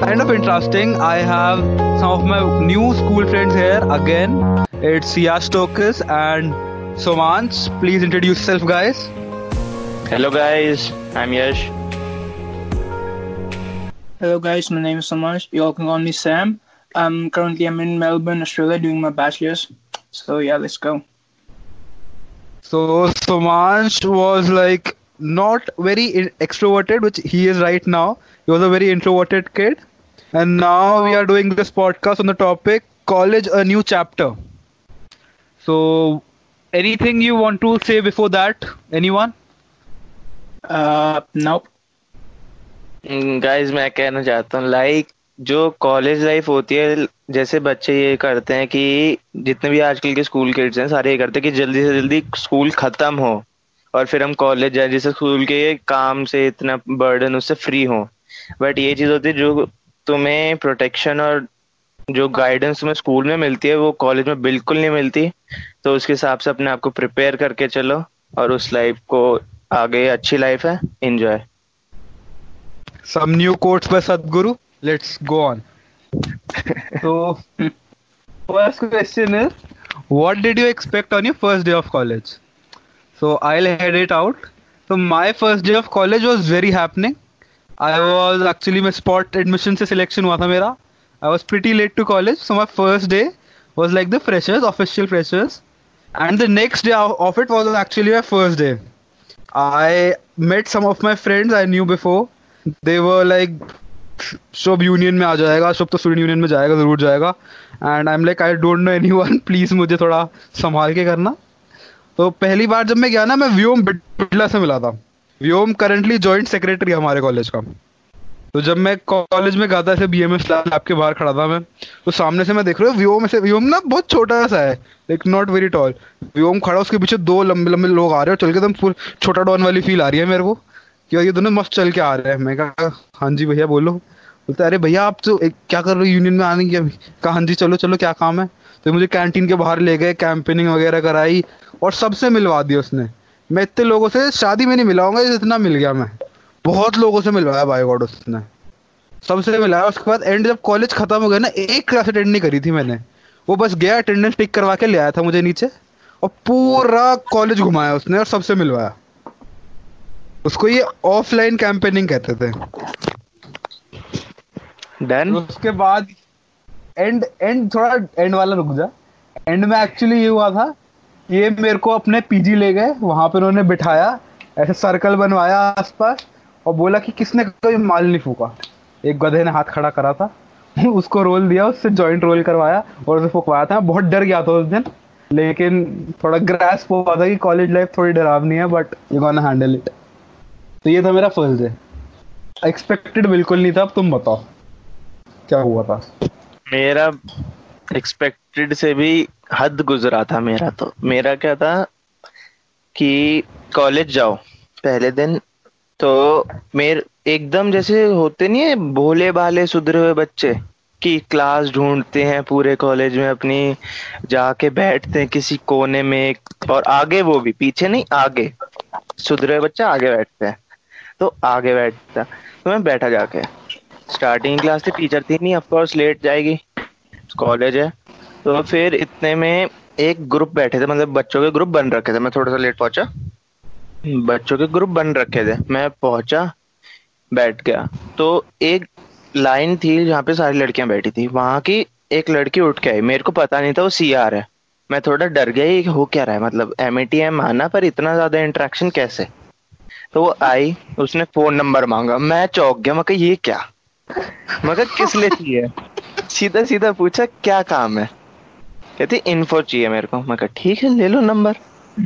kind of interesting. I have some of my new school friends here again. It's Yash Tokus and Somanch. Please introduce yourself, guys. Hello, guys. I'm Yash. Hello, guys. My name is Somanch. You all can call me Sam. Um, currently, I'm in Melbourne, Australia, doing my bachelor's. So yeah, let's go. So Somanch was like not very in- extroverted, which he is right now. He was a very introverted kid, and now we are doing this podcast on the topic college, a new chapter. So, anything you want to say before that? Anyone? Uh, nope. Guys मैं कहना चाहता हूँ like जो college life होती है जैसे बच्चे ये करते हैं कि जितने भी आजकल के स्कूल किड्स हैं सारे ये करते हैं कि जल्दी से जल्दी स्कूल खत्म हो और फिर हम कॉलेज जाए जिससे स्कूल के काम से इतना बर्डन उससे फ्री हो बट ये चीज़ होती है जो तुम्हें प्रोटेक्शन और जो गाइडेंस तुम्हें स्कूल में मिलती है वो कॉलेज में बिल्कुल नहीं मिलती। तो उसके हिसाब से अपने आप को प्रिपेयर करके चलो और उस लाइफ को आगे अच्छी लाइफ है enjoy some new quotes by Sadhguru let's go on तो first question is what did you expect on your first day of college so I will head it out तो my first day of college was very happening I was actually मैं spot admission से selection हुआ था मेरा। I was pretty late to college so my first day was like the freshers official freshers and the next day of it was actually my first day I met some of my friends I knew before they were like Shubh union में आ जाएगा शुभ तो student union में जाएगा, ज़रूर जाएगा. And I am like I don't know anyone please मुझे थोड़ा संभाल के करना. तो पहली बार जब मैं गया ना, मैं व्योम बिडला से मिला था। व्योम करंटली जॉइंट सेक्रेटरी हमारे कॉलेज का। तो जब मैं कॉलेज में गया था बी एम एस के बाहर खड़ा था मैं तो सामने से मैं देख रहा हूँ व्योम ऐसे व्योम ना बहुत छोटा सा है like not very tall Vyom खड़ा उसके पीछे दो लंबे लंबे लोग आ रहे हैं चल के एकदम फुल छोटा डॉन वाली फील आ रही है मेरे को कि ये दोनों मस्त चल के आ रहे हैं। मैं कहा हाँ जी भैया बोलो। बोलते अरे भैया आप तो एक, क्या कर रहे हो? यूनियन में आने की अभी? कहा हाँ जी चलो चलो क्या काम है? तो मुझे कैंटीन के बाहर ले गए कैंपेनिंग वगैरह कराई और सबसे मिलवा दिया उसने। मैं इतने लोगों से शादी में नहीं मिलाऊँगा जितना मिल गया मैं। बहुत लोगों से मिलवाया बाय गॉड उसने। सबसे मिलाया उसके बाद एंड जब कॉलेज खत्म हो गया ना एक क्लास अटेंड नहीं करी थी मैंने। वो बस गया अटेंडेंस टिक करवा के ले आया था मुझे नीचे और पूरा कॉलेज घुमाया उसने और सबसे मिलवाया। उसको ये ऑफलाइन कैंपेनिंग कहते थे। डन उसके बाद एंड एंड थोड़ा एंड वाला रुक जा। एंड में एक्चुअली ये हुआ था ये मेरे को अपने पीजी ले गए, वहाँ पे उन्होंने बिठाया, ऐसे सर्कल बनवाया आसपास, और बोला कि किसने कोई माल नहीं फूका। एक गधे ने हाथ खड़ा करा था, उसको रोल दिया, उससे जॉइंट रोल करवाया, और उसे फुकवाया था। बहुत डर गया था उस दिन, लेकिन थोड़ा ग्रास हुआ था कि कॉलेज लाइफ थोड़ी डरावनी है but you gonna handle it तो ये था मेरा फ़र्स्ट डे एक्सपेक्टेड बिल्कुल नहीं था, अब तुम बताओ, क्या हुआ था? मेरा एक्सपेक्टेड से भी हद गुजरा था मेरा तो। मेरा क्या था कि कॉलेज जाओ, पहले दिन तो मेरे, एकदम जैसे होते नहीं है भोले भाले सुधरे हुए बच्चे, कि क्लास ढूंढते हैं पूरे कॉलेज में अपनी, जाके बैठते हैं किसी कोने में और आगे वो भी, पीछे नहीं, आगे। सुधरे बच्चे आगे बैठते हैं। तो आगे बैठता तो मैं बैठा जाके। स्टार्टिंग क्लास से टीचर थी नहीं ऑफकोर्स लेट जाएगी। कॉलेज है। तो फिर इतने में एक ग्रुप बैठे थे मतलब बच्चों के ग्रुप बन रखे थे। मैं थोड़ा सा लेट पहुँचा। बच्चों के ग्रुप बन रखे थे। मैं पहुँचा बैठ गया। तो एक लाइन थी जहाँ पे सारी लड़कियाँ बैठी थी। वहाँ की एक लड़की उठ के आई। मेरे को पता नहीं था वो सी आर है। मैं थोड़ा डर गया ये हो क्या रहा है? मतलब एम ए टी एम आना पर इतना ज़्यादा इंटरेक्शन कैसे? तो वो आई उसने फ़ोन नंबर मांगा। मैं चौक गया मैं ये क्या? मगर किस लिए चाहिए? सीधा सीधा पूछा क्या काम है? कहती इन्फो चाहिए मेरे को. मैं कहा, ठीक है, ले लो नंबर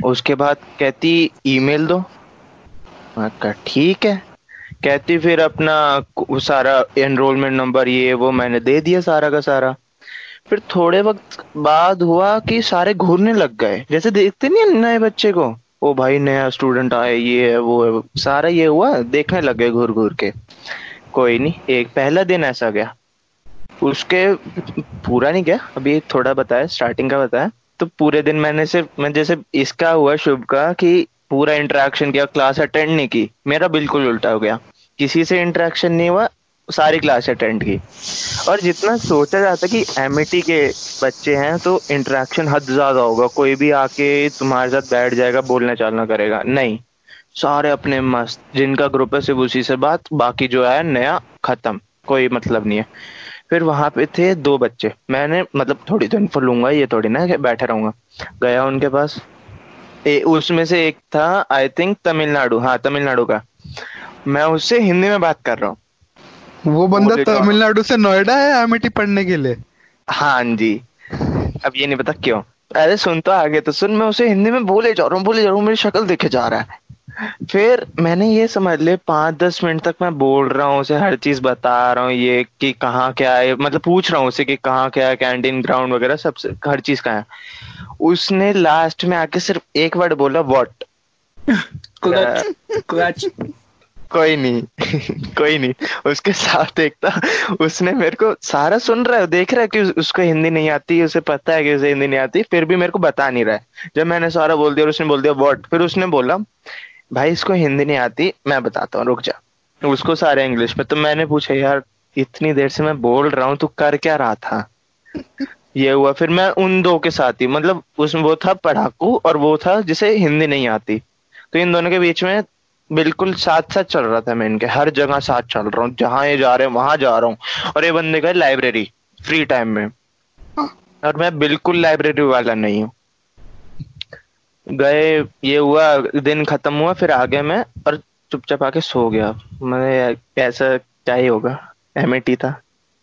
उसके बाद कहती ईमेल दो. मैं कहा, ठीक है. कहती फिर अपना सारा एनरोलमेंट नंबर ये, वो, मैंने दे दिया सारा का सारा। फिर थोड़े वक्त बाद हुआ कि सारे घूरने लग गए। जैसे देखते नहीं नए बच्चे को, ओ भाई, नया स्टूडेंट आए ये है, वो है। सारा ये हुआ, देखने लग गए घूर घूर के। कोई नहीं, एक पहला दिन ऐसा गया। उसके पूरा नहीं गया? अभी थोड़ा बताया स्टार्टिंग का बताया। तो पूरे दिन मैंने सिर्फ़, मैं जैसे इसका हुआ शुभ का कि पूरा इंटरेक्शन किया क्लास अटेंड नहीं की। मेरा बिल्कुल उल्टा हो गया। किसी से इंटरेक्शन नहीं हुआ, सारी क्लास अटेंड की। और जितना सोचा जाता कि एम के बच्चे हैं तो इंटरेक्शन हद ज़्यादा होगा। कोई भी आके तुम्हारे साथ बैठ जाएगा, बोलना चालना करेगा। नहीं। सारे अपने मस्त। जिनका ग्रुप है, सिर्फ़ उसी से बात। बाकी जो है नया, खत्म। कोई मतलब नहीं है। फिर वहाँ पे थे दो बच्चे। मैंने मतलब थोड़ी तो इन्फो लूँगा ये थोड़ी ना बैठे रहूँगा। गया उनके पास। ए, उसमें से एक था आई थिंक तमिलनाडु। हाँ तमिलनाडु का। मैं उससे हिंदी में बात कर रहा हूँ। वो बंदा तमिलनाडु से नोएडा है एमिटी पढ़ने के लिए? हाँ जी। अब ये नहीं पता क्यों। अरे सुन तो आगे तो सुन मैं उसे हिंदी में बोले जा रहा हूँ बोले जा रहा हूँ मेरी शक्ल देखे जा रहा है। फिर मैंने ये समझ ले पाँच दस मिनट तक मैं बोल रहा हूँ उसे हर चीज़ बता रहा हूँ ये कि कहाँ क्या है मतलब पूछ रहा हूँ उसे कि कहाँ क्या है कैंटीन ग्राउंड वगैरह सब हर चीज़ कहाँ है। उसने लास्ट में आके सिर्फ़ एक वर्ड बोला वॉट कोई नहीं कोई नहीं। उसके साथ एक था उसने मेरे को सारा सुन रहा है देख रहा है कि उसको हिंदी नहीं आती उसे पता है कि उसे हिंदी नहीं आती फिर भी मेरे को बता नहीं रहा है। जब मैंने सारा बोल दिया और उसने बोल दिया वॉट फिर उसने बोला भाई इसको हिंदी नहीं आती मैं बताता हूँ रुक जा। उसको सारे इंग्लिश में तो मैंने पूछा यार इतनी देर से मैं बोल रहा हूँ तू कर क्या रहा था? ये हुआ फिर मैं उन दो के साथ ही मतलब उसमें वो था पढ़ाकू और वो था जिसे हिंदी नहीं आती। तो इन दोनों के बीच में बिल्कुल साथ साथ चल रहा था मैं इनके हर जगह साथ चल रहा हूँ जहाँ ये जा रहे हैं वहाँ जा रहा हूँ। और ये बंदे का लाइब्रेरी फ्री टाइम में। और मैं बिल्कुल लाइब्रेरी वाला नहीं हूँ। गए ये हुआ दिन खत्म हुआ फिर आगे मैं और चुपचाप आके सो गया मैं ऐसा क्या ही होगा एम था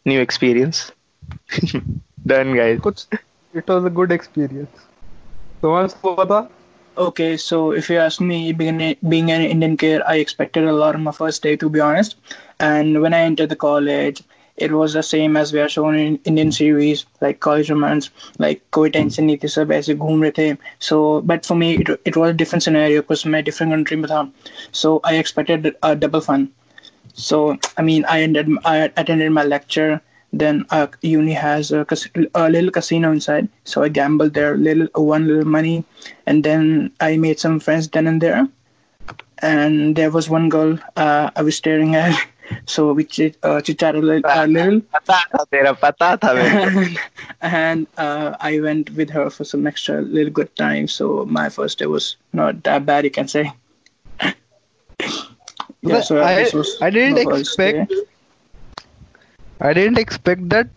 न्यू एक्सपीरियंस डन गाइस कुछ it was a good experience तो वो पता Okay, so if you ask me, being, being an Indian kid, I expected a lot on my first day, to be honest. And when I entered the college, it was the same as we are shown in Indian series like college romance, like कोई tension नहीं थी सब ऐसे घूम रहे थे. So, but for me, it, it was a different scenario because मैं different country में था. So I expected a double fun. So I mean, I ended, I attended my lecture then uh, uni has a, a, little casino inside, so I gambled there, little one little money, and then I made some friends then and there. And there was one girl uh, I was staring at, so we chit uh, chatted a little. and uh, I went with her for some extra little good time. So my first day was not that bad, you can say. yeah, so I, I didn't expect. I didn't expect that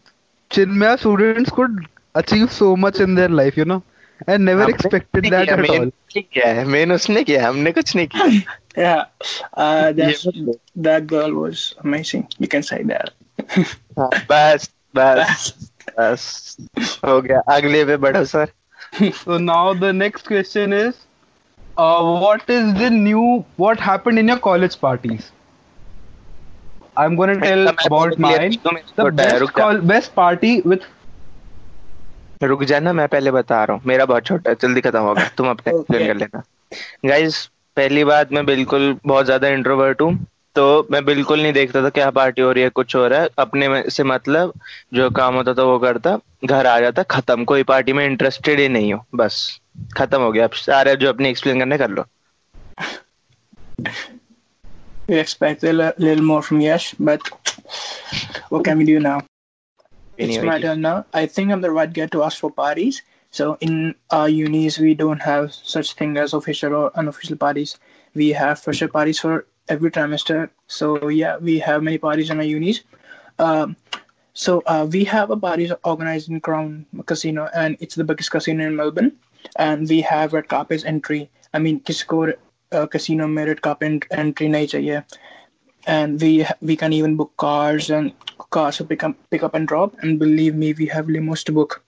Chinmaya students could achieve so much in their life, you know. I never expected that at all. क्या है main उसने किया हमने कुछ नहीं किया yeah uh, that's, that girl was amazing you can say that बस बस बस हो गया अगले पे बढ़ो sir so now the next question is uh, what is the new what happened in your college parties I'm going to tell about mine. The best, call, best party with रुक जाना मैं पहले बता रहा हूँ। मेरा बहुत छोटा है जल्दी खत्म होगा। तुम अपने एक्सप्लेन कर लेना। गाइस पहली बात मैं बिल्कुल बहुत ज़्यादा इंट्रोवर्ट हूँ तो मैं बिल्कुल नहीं देखता था क्या पार्टी हो रही है कुछ हो रहा है। अपने से मतलब जो काम होता था वो करता घर आ जाता खत्म। कोई पार्टी में इंटरेस्टेड ही नहीं हो बस। खत्म हो गया। अब सारे जो अपनी एक्सप्लेन करने कर लो। We expect a little more from Yash, but what can we do now? It's my turn now. I think I'm the right guy to ask for parties. So in our unis, we don't have such thing as official or unofficial parties. We have fresher parties for every trimester. So yeah, we have many parties in our unis. Um, so uh, we have a parties organized in Crown Casino, and it's the biggest casino in Melbourne. And we have red carpet entry. I mean, Kisco uh, Casino merit carpet entry nature. Yeah, and we we can even book cars and cars to pick up pick up and drop. And believe me we have limos to book.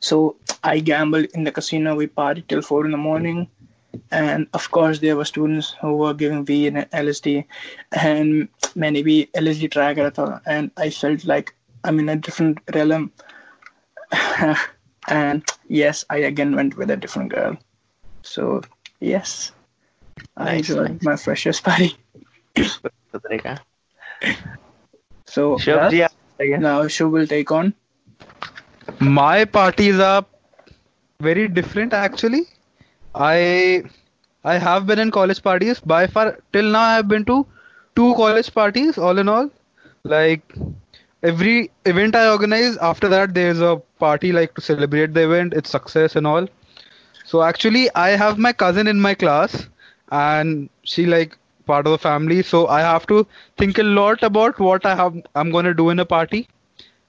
So i gambled in the casino. We party till four in the morning. And of course there were students who were giving V and lsd and many V lsd tried and i felt like i'm in a different realm. And yes i again went with a different girl. So yes. Nice, i enjoyed nice. my freshest party so Shub, yeah, now Shub will take on. My parties are very different actually. I I have been in college parties. By far till now I have been to two college parties all in all. like every event i organize after that there's a party like to celebrate the event its success and all so actually i have my cousin in my class and she like part of the family so i have to think a lot about what i have i'm going to do in a party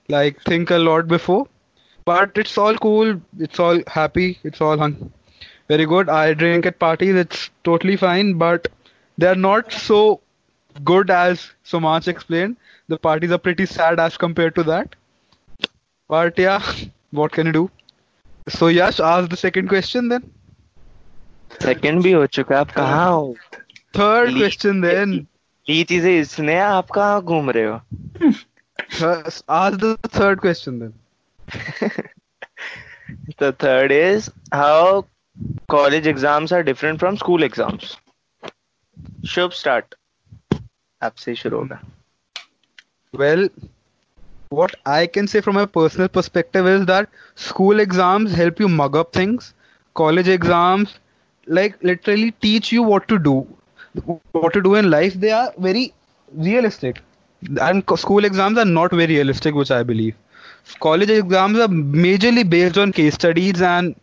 like think a lot before but it's all cool it's all happy it's all hung- very good i drink at parties it's totally fine but they're not so good as Somansh explained the parties are pretty sad as compared to that but yeah what can you do so Yash ask the second question then second भी हो चुका है आप कहाँ हो third Lee- question then ये चीजें इसने आप कहाँ घूम रहे हो Th- ask the third question then The third is how college exams are different from school exams. Shubh start. आपसे ही शुरू होगा. Well, what I can say from my personal perspective is that school exams help you mug up things. College exams, like, literally teach you what to do. What to do in life. They are very realistic. And school exams are not very realistic, which I believe. College exams are majorly based on case studies and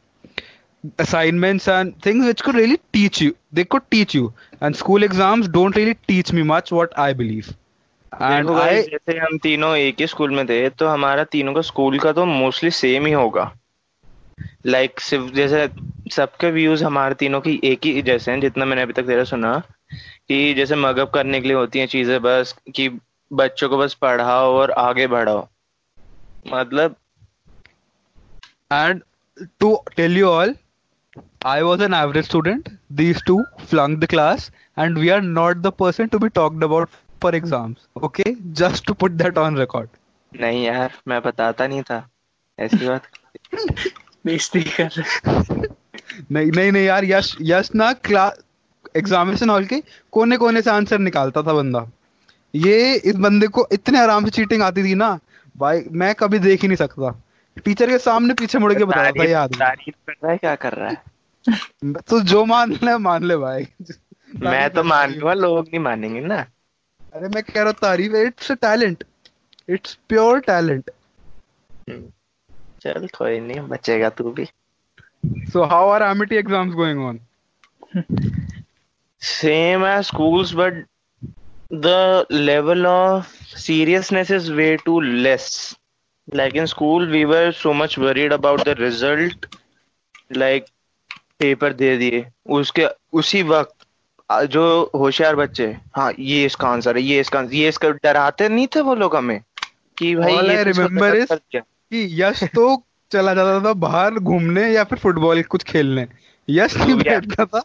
assignments and things which could really teach you. They could teach you. And school exams don't really teach me much, what I believe. And I. जैसे हम तीनों एक ही school में थे तो हमारा तीनों का स्कूल का तो मोस्टली सेम ही होगा लाइक like, सिर्फ़ जैसे सबके व्यूज़ हमारे तीनों की एक ही जैसे हैं जितना मैंने अभी तक तेरा सुना कि जैसे मगअप करने के लिए होती हैं चीज़ें बस कि बच्चों को बस पढ़ाओ और आगे बढ़ाओ। मतलब and to tell you all I was an average student these two flung the class and we are not the person to be talked about for exams okay just to put that on record नहीं यार मैं बताता नहीं था। ऐसी बात। नहीं नहीं नहीं यार यश यश ना क्लास एग्जामिनेशन हॉल के कोने कोने से आंसर निकालता था बंदा। ये इस बंदे को इतने आराम से चीटिंग आती थी ना भाई मैं कभी देख ही नहीं सकता। टीचर के सामने पीछे मुड़ के बताया था ये आदमी तारीफ़ कर रहा है क्या कर रहा है? तो जो मान ले मान ले भाई। मैं तो मान लूँगा लोग नहीं मानेंगे ना। अरे मैं कह रहा हूँ तारीफ़ it's talent it's pure talent चल कोई नहीं बचेगा तू भी। So how are Amity exams going on same as schools but the level of seriousness is way too less like in school we were so much worried about the result like paper दे दिए उसके उसी वक्त जो होशियार बच्चे हाँ ये इसका आंसर है ये इसका ये इसका डराते नहीं थे वो लोग हमें कि भाई All ये तो कर दिया। कि यश तो चला जाता था बाहर घूमने या फिर फुटबॉल कुछ खेलने यश नहीं बैठता था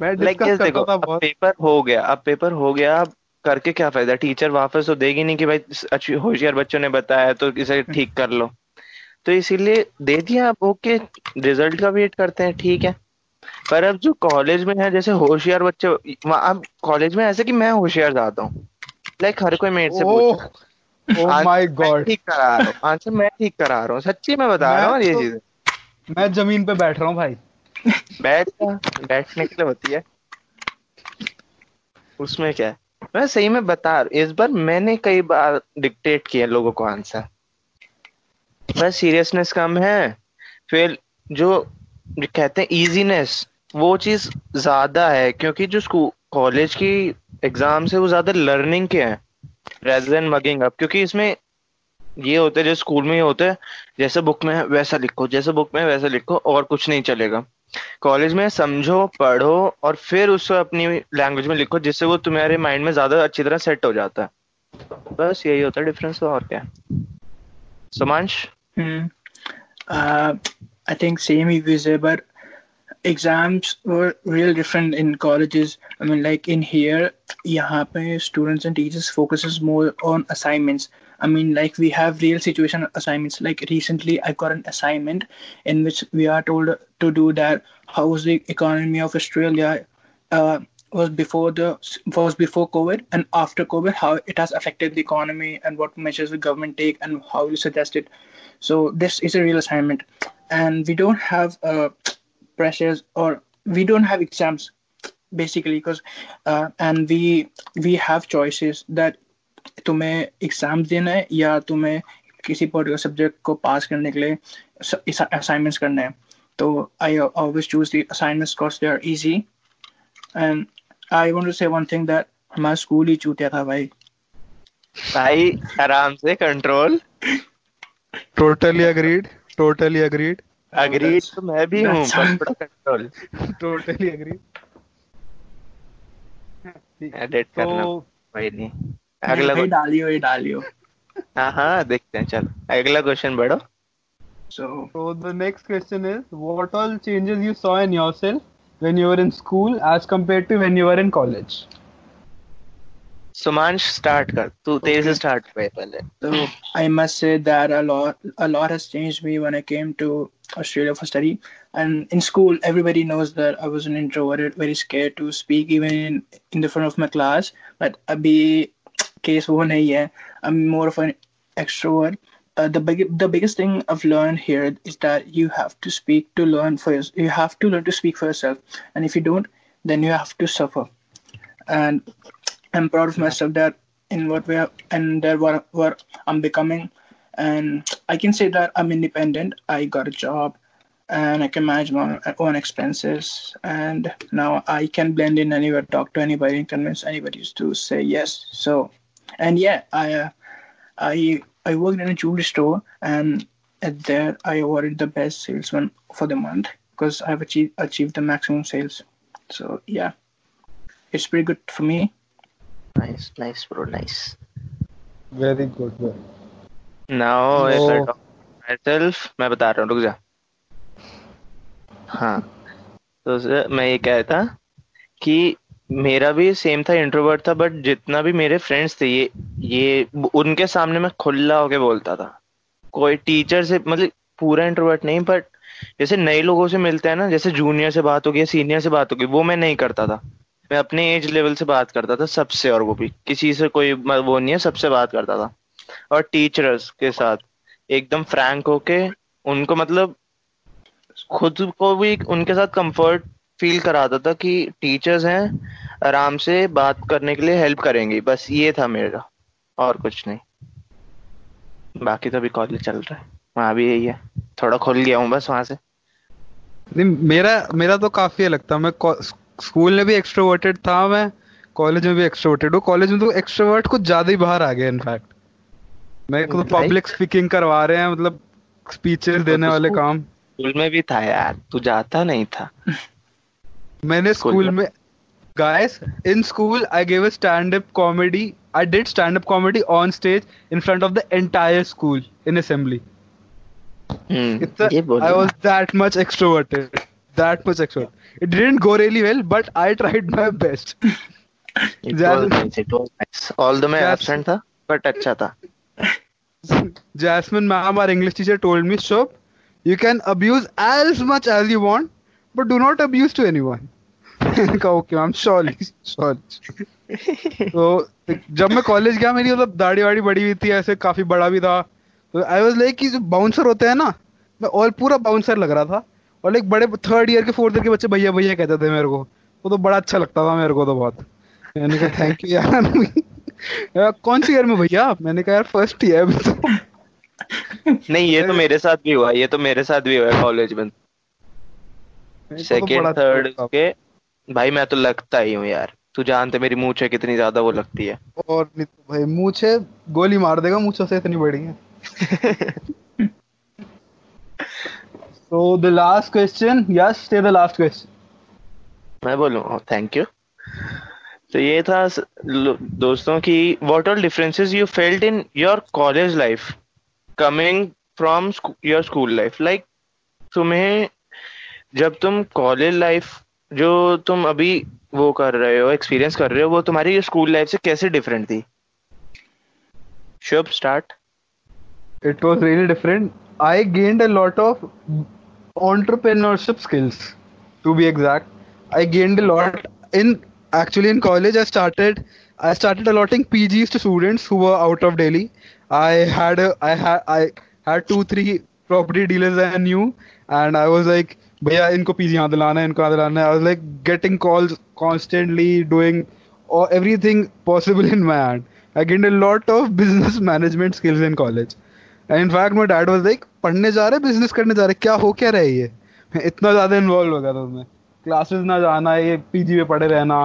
मैं लाइक डिस्कस देखो अब पेपर हो गया अब पेपर हो गया अब करके क्या फ़ायदा? टीचर वापस तो देगी नहीं कि भाई अच्छी होशियार बच्चों ने बताया तो इसे ठीक कर लो। तो इसीलिए दे दिया अब ओके रिज़ल्ट का वेट करते हैं ठीक है। पर अब जो कॉलेज में है जैसे होशियार बच्चे अब कॉलेज में ऐसे कि मैं होशियार जाता हूँ। लाइक हर कोई मेरे से माय मैं गॉड ठीक करा रहा हूँ आंसर मैं ठीक करा रहा हूँ सच्ची मैं बता रहा हूँ ये तो- चीज़ें। मैं ज़मीन पे बैठ रहा हूँ भाई। बैठ जा, बैठने के लिए होती है। उसमें क्या है? मैं सही में बता रहा इस बार मैंने कई बार डिक्टेट किया लोगों को आंसर बस सीरियसनेस कम है फिर जो कहते हैं इजीनेस वो चीज़ ज़्यादा है क्योंकि जो स्कूल कॉलेज की एग्ज़ाम है वो ज़्यादा लर्निंग के हैं रेदर देन मगिंग अप क्योंकि इसमें ये होते है जो स्कूल में होता है जैसे बुक में है वैसा लिखो जैसे बुक में है वैसा लिखो और कुछ नहीं चलेगा। कॉलेज में समझो, पढ़ो और फिर उसको अपनी लैंग्वेज में लिखो, जिससे वो तुम्हारे माइंड में ज़्यादा अच्छी तरह सेट हो जाता है। बस यही होता है डिफरेंस तो और क्या समांश? आई थिंक सेम ही व्यूज़ है but exams were real different in colleges I mean like in here यहाँ पे students and teachers focuses more on assignments I mean, like we have real situation assignments. Like recently, I got an assignment in which we are told to do that. How was the economy of Australia? Uh, was before the was before COVID and after COVID, how it has affected the economy and what measures the government take and how you suggest it. So this is a real assignment, and we don't have uh, pressures or we don't have exams basically because uh, and we we have choices that तुम्हें exam देना है या तुम्हें किसी particular subject को पास करने के लिए असाइनमेंट्स करने हैं। तो I always choose the assignments because they are easy and I want to say one thing that हमारा स्कूल ही चूतिया था भाई। भाई आराम से control totally agreed totally agreed agreed तो मैं भी हूँ थोड़ा कंट्रोल टोटली अग्रीड एडिट करना तो भाई नहीं नहीं। अगला भाई डालियो ये डालियो हाँ हाँ देखते हैं चल अगला क्वेश्चन बढ़ो so So the next question is, what all changes you saw in yourself when you were in school as compared to when you were in college? Sumansh start कर तू तेरे से स्टार्ट हुए पहले So I must say that a lot a lot has changed me when I came to Australia for study. And in school, everybody knows that I was an introverted, very scared to speak even in, in the front of my class. But abhi case hai. I'm more of an extrovert. Uh, the big, the biggest thing I've learned here is that you have to speak to learn for yourself. You have to learn to speak for yourself, and if you don't, then you have to suffer. And I'm proud of myself that in what way and that what what I'm becoming, and I can say that I'm independent. I got a job, and I can manage my own expenses, and now I can blend in anywhere, talk to anybody, and convince anybody to say yes. So, and yeah, I uh, I I worked in a jewelry store, and at there I awarded the best salesman for the month because I've achieved achieved the maximum sales. So yeah, it's pretty good for me. Nice nice bro nice Very good. Very. Now if I No. Talk myself मैं बता रहा हूँ रुक जा हाँ। तो sir, मैं ये कह रहा था कि मेरा भी सेम था इंट्रोवर्ट था बट जितना भी मेरे फ्रेंड्स थे, ये ये, उनके सामने मैं खुला होके बोलता था। कोई टीचर से मतलब पूरा इंट्रोवर्ट नहीं बट जैसे नए लोगों से मिलते हैं ना, जैसे जूनियर से बात होगी सीनियर से बात होगी, वो मैं नहीं करता था। मैं अपने एज लेवल से बात करता था, सबसे और वो भी। किसी से कोई वो नहीं है, सबसे बात करता था। और टीचर्स के साथ, एकदम फ्रैंक होके, उनको मतलब खुद को भी उनके साथ कंफर्ट फील कराता था कि टीचर्स हैं आराम से बात करने के लिए हेल्प करेंगे। बस ये था मेरा और कुछ नहीं। बाकी तो अभी कॉलेज चल रहा है। वहाँ भी यही है। थोड़ा खुल गया हूँ बस वहाँ से। नहीं मेरा मेरा तो काफ़ी अलग था। मैं स्कूल में भी एक्सट्रोवर्टेड था मैं कॉलेज में भी एक्सट्रोवर्टेड हूँ। कॉलेज में तो एक्सट्रोवर्ट कुछ ज़्यादा ही बाहर आ गया इनफैक्ट मेरे को तो पब्लिक स्पीकिंग करवा रहे हैं मतलब स्पीचेस देने वाले काम। स्कूल में भी था यार तू जाता नहीं था। मैंने स्कूल में guys in school I gave a stand up comedy I did stand up comedy on stage in front of the entire school in assembly I was that much extroverted that much extrovert it didn't go really well but I tried my best था but अच्छा था। Jasmine ma'am और English teacher told me Shobh you can abuse as much as you want but do not abuse to anyone. Okay ma'am sorry sorry तो जब मैं college गया मेरी मतलब दाढ़ी वाड़ी बड़ी हुई थी ऐसे काफ़ी बड़ा भी था। तो आई वाज लाइक कि जो बाउंसर होते हैं ना मैं और पूरा बाउंसर लग रहा था। और लाइक बड़े थर्ड ईयर के फोर्थ ईयर के बच्चे भैया भैया कहते थे मेरे को। वो तो बड़ा अच्छा लगता था मेरे को तो बहुत। मैंने कहा थैंक यू यार. कौन सी ईयर में भैया? मैंने कहा यार फ़र्स्ट ईयर तो. नहीं ये तो मेरे साथ भी हुआ ये तो मेरे साथ भी हुआ कॉलेज में। तो सेकेंड अच्छा थर्ड के भाई मैं तो लगता ही हूँ यार। तू जानते मेरी मूछें कितनी ज़्यादा वो लगती है। और नहीं तो भाई मूछे गोली मार देगा मूछों से इतनी बड़ी है। So the last question yes stay the last question. मैं बोलूँ? थैंक यू तो ये था दोस्तों की what all differences you felt in your college life coming from your school life like तुम्हें जब तुम कॉलेज लाइफ जो तुम अभी वो कर रहे हो एक्सपीरियंस कर रहे हो, वो तुम्हारी स्कूल लाइफ से कैसे डिफरेंट थी? Shubh start it was really different I gained a lot of entrepreneurship skills to be exact I gained a lot in actually in college I started I started allotting PGs to students who were out of Delhi I had a I had I had two three property dealers I knew, and I was like भैया इनको PG यहाँ दिलाना है इनको यहाँ दिलाना है I was like getting calls constantly doing possible in my hand I gained a lot of business management skills in college and in fact my dad was like पढ़ने जा रहे बिज़नेस करने जा रहे क्या हो क्या रहा है ये इतना ज़्यादा इन्वॉल्व हो गया था उसमें क्लासेस ना जाना ये पीजी में पढ़े रहना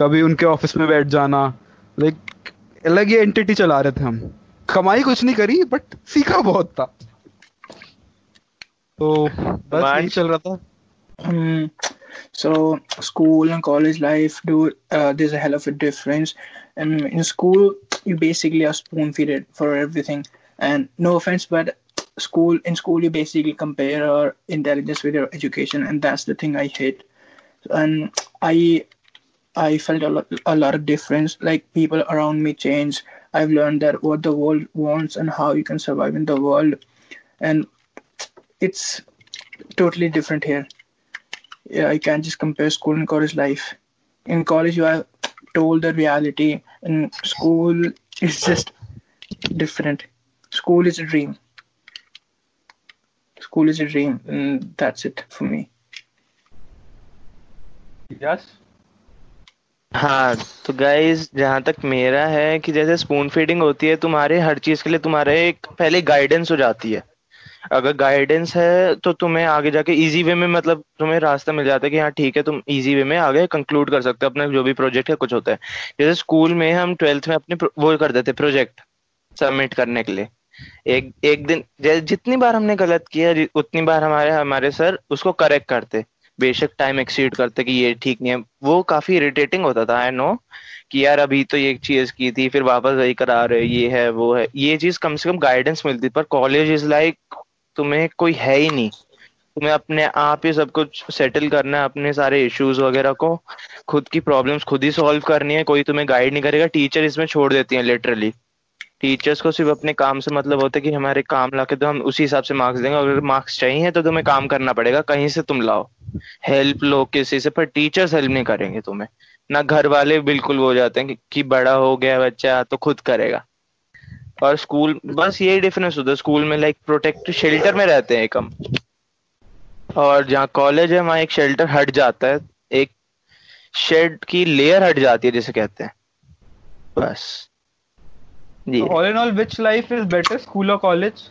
कभी उनके ऑफ़िस में बैठ जाना लाइक अलग ही एंटिटी चला रहे थे हम कमाई कुछ नहीं करी बट सीखा बहुत था तो बस यही चल रहा था um, so school and college life do uh, there's a hell of a difference and in school you basically are spoon fed for everything and no offense but school in school you basically compare your intelligence with your education and that's the thing i hate and i i felt a lot, a lot of difference like people around me change i've learned that what the world wants and how you can survive in the world and it's totally different here yeah, I can't just compare school and college life. In college, you are told the reality. and school, is just different. School is a dream. School is a dream, and that's it for me. Yes. हाँ तो guys जहाँ तक मेरा है कि जैसे spoon feeding होती है, तुम्हारे हर चीज़ के लिए तुम्हारे एक पहले गाइडेंस हो जाती है। अगर गाइडेंस है तो तुम्हें आगे जाके इजी वे में मतलब तुम्हें रास्ता मिल जाता है कि हाँ ठीक है, तुम इजी वे में आगे कंक्लूड कर सकते हो अपना जो भी प्रोजेक्ट है कुछ होता है। जैसे स्कूल में हम ट्वेल्थ में अपने वो कर देते प्रोजेक्ट सबमिट करने के लिए। एक एक दिन जितनी बार हमने गलत किया उतनी बार हमारे हमारे सर उसको करेक्ट करते। बेशक टाइम एक्सीड करते कि ये ठीक नहीं है। वो काफ़ी इरिटेटिंग होता था आई नो कि यार अभी तो ये चीज़ की थी, फिर वापस वही करा रहे, ये है, वो है। ये चीज़ कम से कम गाइडेंस मिलती, पर कॉलेज इज़ लाइक तुम्हें कोई है ही नहीं। तुम्हें अपने आप ही सब कुछ सेटल करना है, अपने सारे इश्यूज़ वगैरह को, खुद की प्रॉब्लम्स खुद ही सॉल्व करनी है, कोई तुम्हें गाइड नहीं करेगा टीचर इसमें छोड़ देती है लिटरली टीचर्स को सिर्फ़ अपने काम से मतलब होता है कि हमारे काम लाके तो हम उसी हिसाब से मार्क्स देंगे अगर मार्क्स चाहिए तो तुम्हें काम करना पड़ेगा कहीं से तुम लाओ। हेल्प लो किसी से पर टीचर्स हेल्प नहीं करेंगे तुम्हें। ना घर वाले बिल्कुल वो जाते हैं कि, कि बड़ा हो गया बच्चा तो खुद करेगा। और स्कूल बस यही डिफरेंस होता है। स्कूल में लाइक प्रोटेक्ट शेल्टर में रहते हैं एक हम। और जहाँ कॉलेज है वहाँ एक शेल्टर हट जाता है। एक शेड की लेयर हट जाती है जिसे कहते हैं। बस। Yeah. So all in all, which life is better, school or college?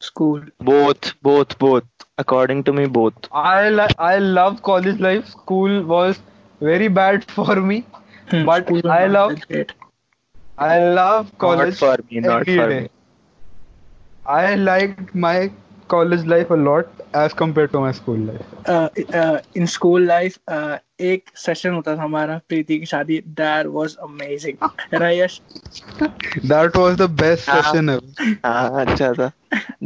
School. Both, both, both. According to me, both. I I love college life. School was very bad for me, hmm, but I love I love college. Not for me. Not for day. me. I liked my college life a lot as compared to my school life. Uh, uh, in school life, uh, एक session होता था हमारा प्रीति की शादी that was amazing right Yash that was the best session ever हाँ अच्छा था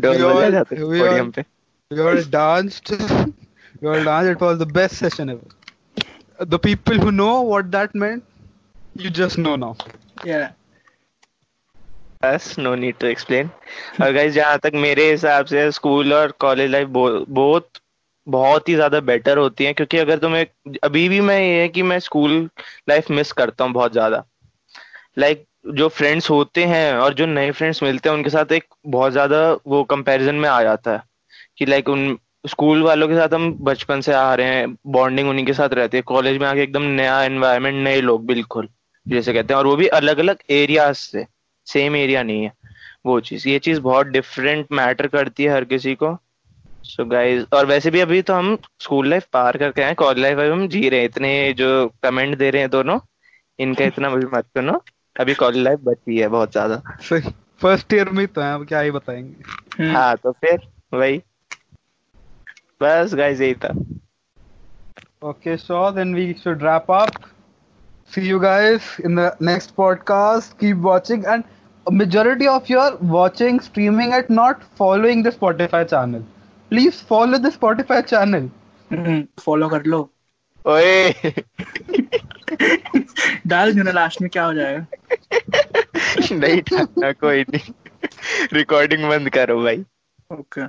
डोल बजा जाते पोडियम पे we all danced we all danced it was the best session ever the people who know what that meant you just know now yeah बस no need to explain और guys जहाँ तक मेरे हिसाब से स्कूल और college life बहुत बहुत ही ज़्यादा बेटर होती है क्योंकि अगर तुम्हें अभी भी मैं ये है कि मैं स्कूल लाइफ मिस करता हूँ बहुत ज़्यादा। लाइक like, जो फ्रेंड्स होते हैं और जो नए फ्रेंड्स मिलते हैं उनके साथ एक बहुत ज़्यादा वो कंपैरिजन में आ जाता है। कि लाइक उन स्कूल वालों के साथ हम बचपन से आ रहे हैं बॉन्डिंग उन्हीं के साथ रहती है। कॉलेज में आके एकदम नया एनवायरनमेंट नए लोग बिल्कुल। जैसे कहते हैं और वो भी अलग अलग एरियाज़ से। सेम एरिया नहीं है। वो चीज़ ये चीज़ बहुत डिफरेंट मैटर करती है हर किसी को। सो so गाइस और वैसे भी अभी तो हम स्कूल लाइफ पार करके आए कॉलेज लाइफ हम जी रहे हैं। इतने जो कमेंट दे रहे हैं दोनों इनका इतना भी मत सुनो। अभी कॉलेज लाइफ बची है बहुत ज़्यादा। फ़र्स्ट ईयर में तो है क्या ही बताएँगे। हम्म। हाँ तो फिर वही। बस गाइस यही था। Okay, so then we should wrap up. See you guys in the next podcast. Keep watching and a majority of you are watching streaming at not following the Spotify channel. Please follow the Spotify channel. Follow कर लो ओए डाल देना last में क्या हो जाएगा नहीं डालना कोई नहीं रिकॉर्डिंग बंद करो भाई ओके okay.